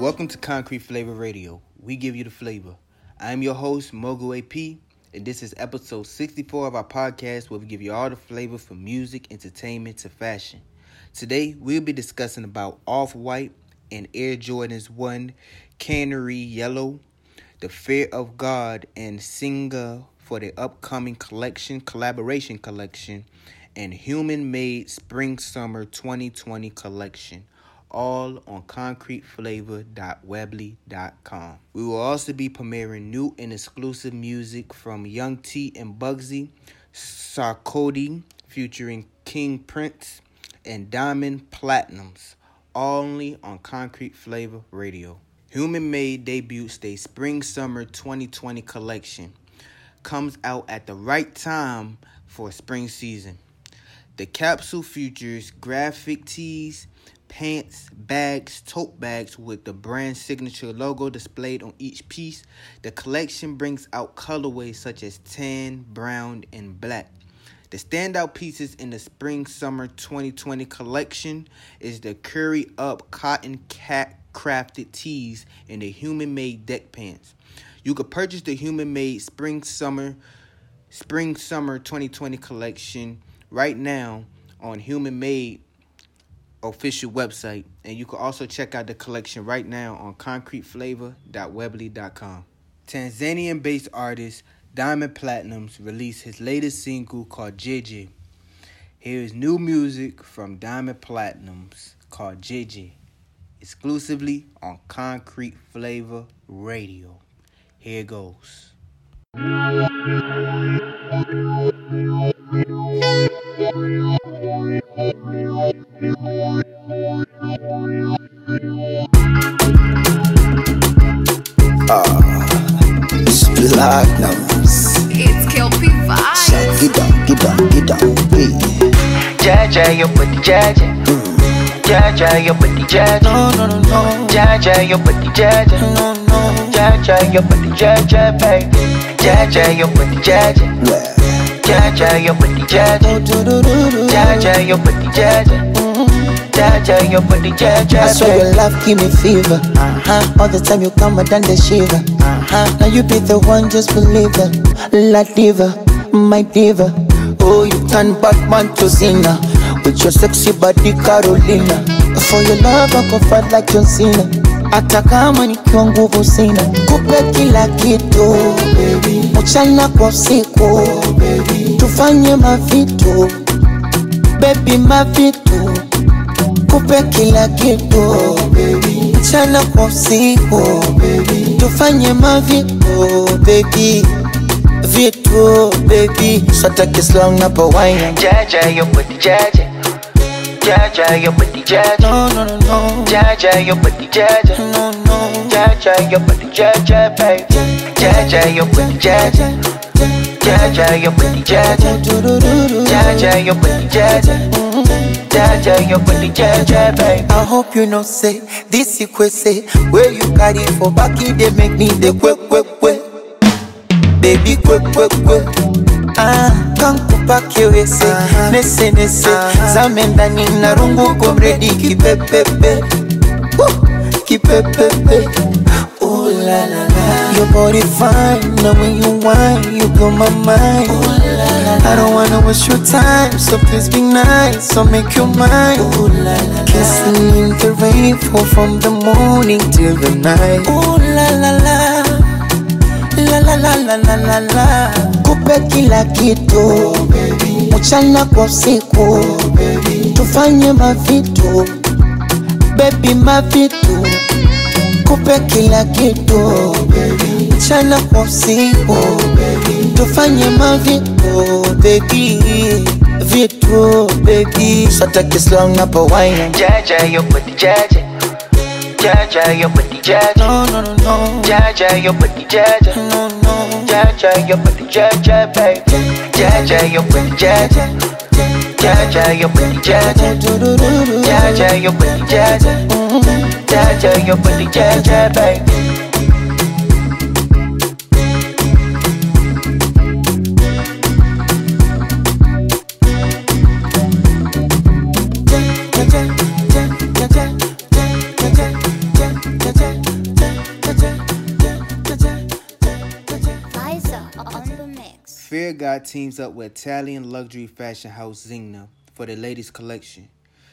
Koncrete Flava Radio. We give you the flavor. I am your host, Mogo AP, and this is episode 64 of our podcast where we give you all the flavor from music, entertainment to fashion. Today, we'll be discussing about Off-White and Air Jordans 1 Canary Yellow, the Fear of God, and Zegna for the upcoming collection, collaboration collection, and Human Made Spring Summer 2020 collection all on concreteflavor.weebly.com. We will also be premiering new and exclusive music from Young T and Bugsy, Sarkodie featuring King Promise, and Diamond Platnumz, only on Koncrete Flava Radio. Human Made debuts their Spring Summer 2020 collection. Comes out at the right time for spring season. The capsule features graphic tees, pants, bags, tote bags with the brand signature logo displayed on each piece. The collection brings out colorways such as tan, brown, and black. The standout pieces in the spring summer 2020 collection is the curry up cotton cat crafted tees and the human made deck pants. You could purchase the human made spring summer spring summer 2020 collection right now on human made official website, and you can also check out the collection right now on concreteflavor.weebly.com. Tanzanian based artist Diamond Platnumz released his latest single called JeJe. Here is new music from Diamond Platnumz called JeJe, exclusively on Koncrete Flava Radio. Here goes. Platnumz. It's Kel-P Vibes. Get down, get down, get down, hey. Jaja, your body jaja. Jaja, your body jaja. No, no, Jaja, your body jaja. no, no. Jaja, your body jaja, baby. Jaja, your body jaja. Well, Jaja, your body jaja. Jaja, your body jaja. Jaja, your body jaja, I swear your love give me fever. Uh-huh. All the time you come, I done the shiver. Uh-huh. Now you be the one, just believe it. La diva, my diva. Oh, you turn Batman to Zina with your sexy body, Carolina. For your love, I go fight like John Cena. Hata kama nikiwa nguvu sina, kupe kila kitu mchana kwa usiku, tufanye mavitu bebi mavitu kupe kila kitu mchana kwa usiku tufanye mavitu bebi vitu bebi, sataki slang napo Jaja, your body jaja. Jaja, your body jaja. no no no no Jaja, your body jaja. no no Jaja, your body jaja, baby. Jaja, your body jaja. Jaja, your body jaja. Jaja, your body jaja. Jaja, your body jaja, baby. I hope you know say this say where you carry for back they make me the quick quick quick baby quick quick quick ah kankupa kiwese nese nese zame ndani na rungu komredi kipepepe uh, kipepepe Ooh la la la Your body fine, now when you whine, you blow my mind. Ooh la la la I don't wanna waste your time, so please be nice, so make you mine. Ooh la la la Kissing in the rain, fall from the morning till the night. Ooh la la la La la la la la. La la Kupe kila kitu. Mchana kwa usiku Tufanye mavitu Baby mavitu nikupe kila kitu. Oh, mchana kwa usiku oh, tufanye maviko bebi vitu bebi sata kislong napo waina jaja yopati jaja. Jaja yopati jaja. No no no no. Jaja yopati jaja. No no. Jaja yopati jaja baby. Jaja yopati jaja. Jaja yopati jaja. Jaja yopati jaja. Mm-hmm. Jaja, your body Jaja, baby. Fear God teams up with Italian luxury fashion house Zegna for the latest collection.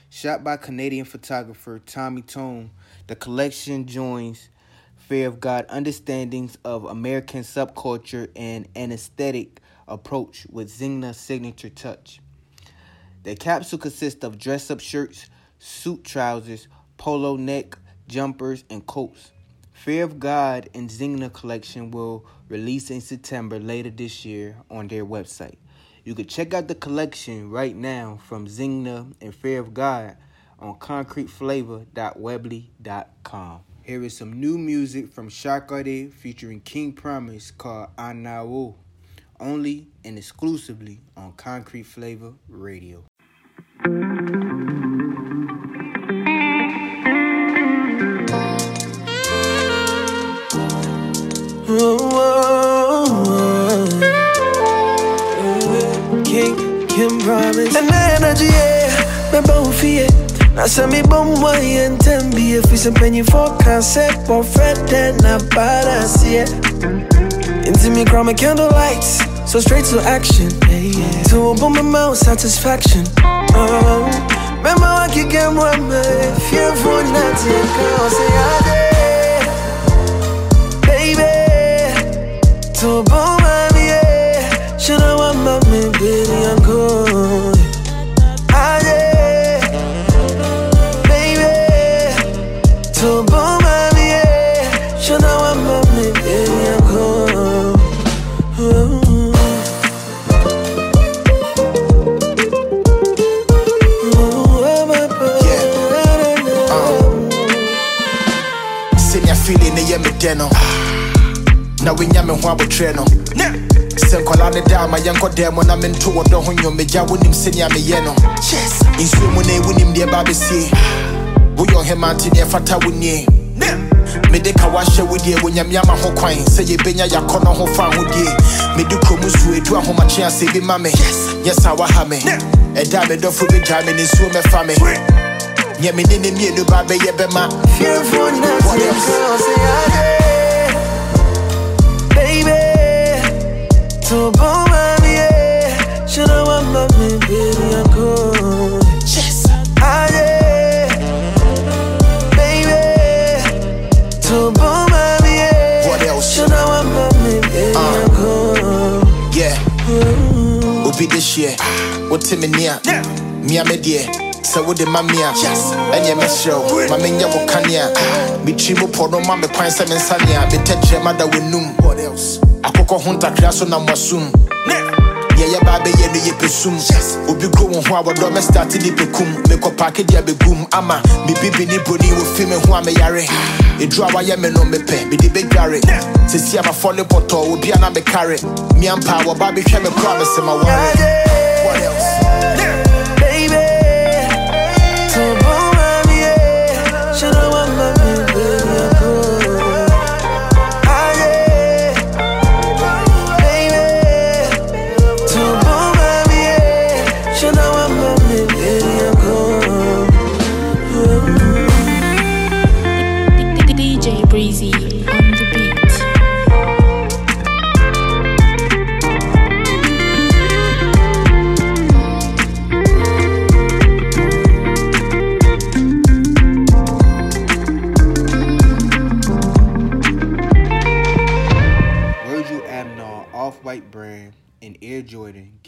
Shot by Canadian photographer Tommy Ton, the collection joins Fear of God understandings of American subculture and an aesthetic approach with Zegna's signature touch. The capsule consists of dress up shirts, suit trousers, polo neck, jumpers, and coats. Fear of God and Zegna collection will release in September later this year on their website. You can check out the collection right now from Zegna and Fear of God on concreteflavor.weebly.com. Here is some new music from Sarkodie featuring King Promise called Anadwo, only and exclusively on Koncrete Flava Radio. Oh, oh, oh. King, Kim promise. If it's a penny for concept for Fred then I balance yeah. Into me chroma candle lights, so straight to action. Eh, yeah. To open my mouth, satisfaction. Oh, get one man. Fear for nothing, girl, say I did. Baby, to boom, yeah. Should I want my baby, ne yɛ me dɛ no na wonya me ho abotrɛ no. Sɛ nkwala ne da ama yɛnkɔ dɛ mu na mento wɔ dɔ ho nnwom megya wonim sɛnea meyɛ no. Nsuo mu na wonim deɛ ba bɛsie woyɛ ɔhema nte neɛ fata wo nie. Mede ka wahyɛ wo deɛ wonyame ama ho kwan. Sɛ yɛbɛnya yɛakɔ no ho fa ahodie mede kurom nsuo edu ahomakye asɛ bi ma me. Nyɛ saa waha me. Ɛda a medɔfo bɛgyaa me ne nsuo mɛfa me nyɛ me ne ne mmienu ba bɛyɛ bɛma Fearful nothing, What else? girl, say I. Baby, to boom, yeah. Should I want my man, baby, I'm good. I did. Baby, to ah, boom, yeah. What else? Should I want my man, baby, I'm ah. good. Yeah. Mm. Obi this year, what Tim and Nia, Mia Media, so would the mamia, and your mesho, Mamma Wakania, Michimu Pono Mamma Quine Seven Sania, the Tetra Mother Winum, what else? Akoko Hunta Crasso Namasum. yɛyɛ baa bɛyɛ no yɛpɛ sum obi go wo ho a wɔdɔ mɛstarte ne pɛkum mekɔ paake de abɛgum ama mebibi ne broni wɔ fi me ho a meyare ah. ɛduru a wayɛ me no mepɛ mede bɛdware sɛsi a mafɔle pɔtɔɔ obia na mekare miampa a wɔba bɛhwɛ me kora mesɛ ma ware. What else? I want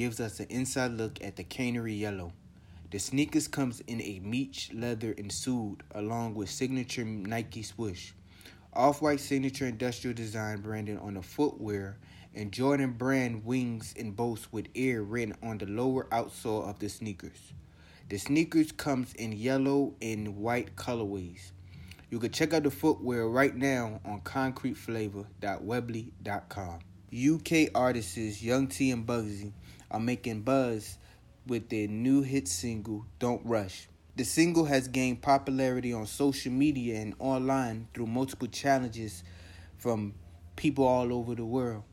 gives us an inside look at the Canary Yellow. The sneakers comes in a meech leather and suede along with signature Nike swoosh. Off-White signature industrial design branding on the footwear and Jordan brand wings and boasts with air written on the lower outsole of the sneakers. The sneakers comes in yellow and white colorways. You can check out the footwear right now on concreteflavor.weebly.com. UK artists Young T and Bugsy are making buzz with their new hit single, Don't Rush. The single has gained popularity on social media and online through multiple challenges from people all over the world.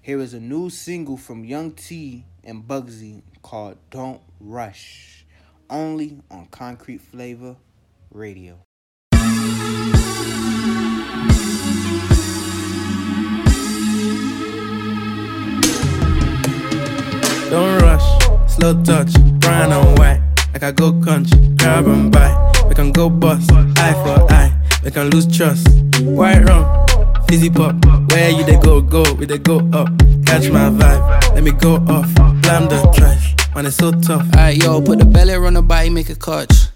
Here is a new single from Young T and Bugsy called Don't Rush, only on Koncrete Flava Radio. Don't rush, slow touch, brown and white. Like I go country, grab and buy. We can go bust, eye for eye. We can lose trust. White rum, fizzy pop. Where you they go, go, we they go up. Catch my vibe, let me go off. Blam the trash, man, it's so tough. Alright, yo, put the belly on the body, make a catch.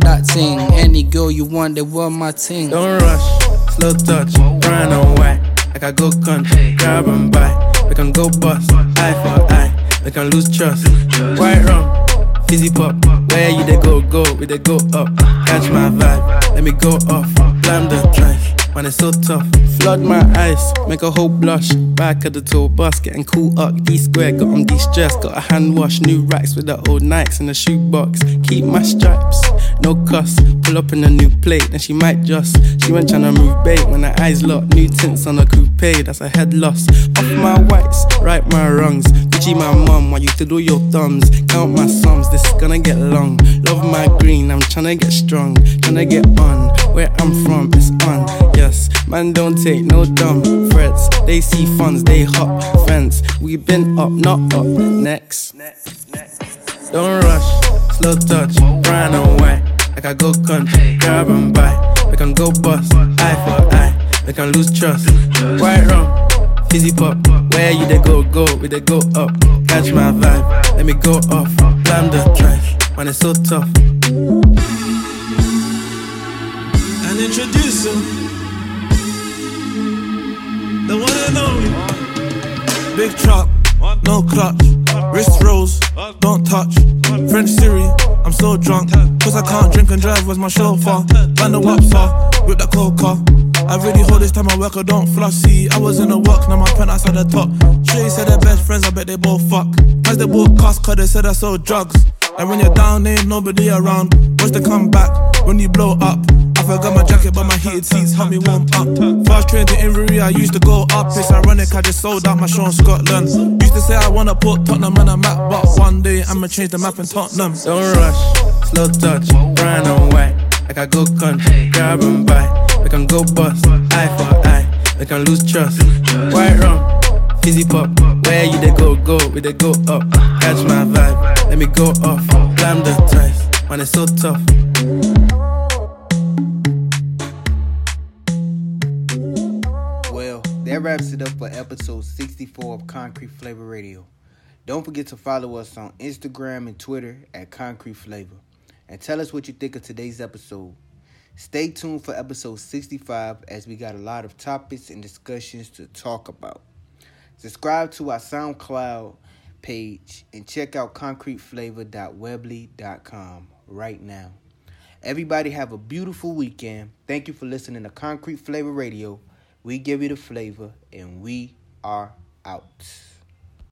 that ting. Any girl you want, they want my ting. Don't rush, slow touch, brown and white. Like I go country, grab and buy. We can go bust, eye for eye. We can lose trust. White rum, fizzy pop. Where you they go, go, we they go up. Catch my vibe, let me go off. Blam the trash, man, it's so tough. Flood my eyes, make a whole blush. Back of the tour bus, getting cool up. D square, got on de stress. Got a hand wash, new racks with the old Nikes in the shoebox. Keep my stripes, no cuss. Pull up in a new plate, then she might just. She went tryna move bait when her eyes locked. New tints on a coupe, that's a head loss. Off my whites, right my wrongs. Gucci my mum, while you to do your thumbs. Count my sums, this is gonna get long. Love my green, I'm tryna get strong. Tryna get on, where I'm from, it's on. Yes, man, don't take no dumb threats. They see funds, they hop fence. We been up, not up. Next. Don't rush, slow touch, brown and white. Like I go country, grab and buy. We can go bust, eye for eye. We can lose trust. White rum, fizzy pop. Where you they go, go, we they go up. Catch my vibe, let me go off. Blam the trash, man, it's so tough. and introduce him. The one and only. Big truck, no clutch. Wrist rolls, don't touch. French Siri, I'm so drunk. Cause I can't drink and drive, where's my chauffeur? Band the waps off, with the coca. I really hold this time I work, I don't flossy. I was in the work, now my pen outside the top. Shay said they're best friends, I bet they both fuck. As they both cost, cause they said I sold drugs. And when you're down, ain't nobody around. Watch the come back when you blow up. I got my jacket, but my heated seats help me warm up. Fast train to Inverie, I used to go up. It's ironic, I just sold out my show in Scotland. Used to say I wanna put Tottenham on a map, but one day I'ma change the map in Tottenham. Don't rush, slow touch, brown and white. I go country, grab and buy. We can go bust, eye for eye. We can lose trust. White rum, fizzy pop. Where you they go, go, we they go up. Catch my vibe, let me go off. Blam the trash, man, it's so tough. Wraps it up for episode 64 of Koncrete Flava Radio. Don't forget to follow us on Instagram and Twitter at Koncrete Flava. And tell us what you think of today's episode. Stay tuned for episode 65 as we got a lot of topics and discussions to talk about. Subscribe to our SoundCloud page and check out concreteflavor.weebly.com right now. Everybody have a beautiful weekend. Thank you for listening to Koncrete Flava Radio. We give you the flavor and we are out.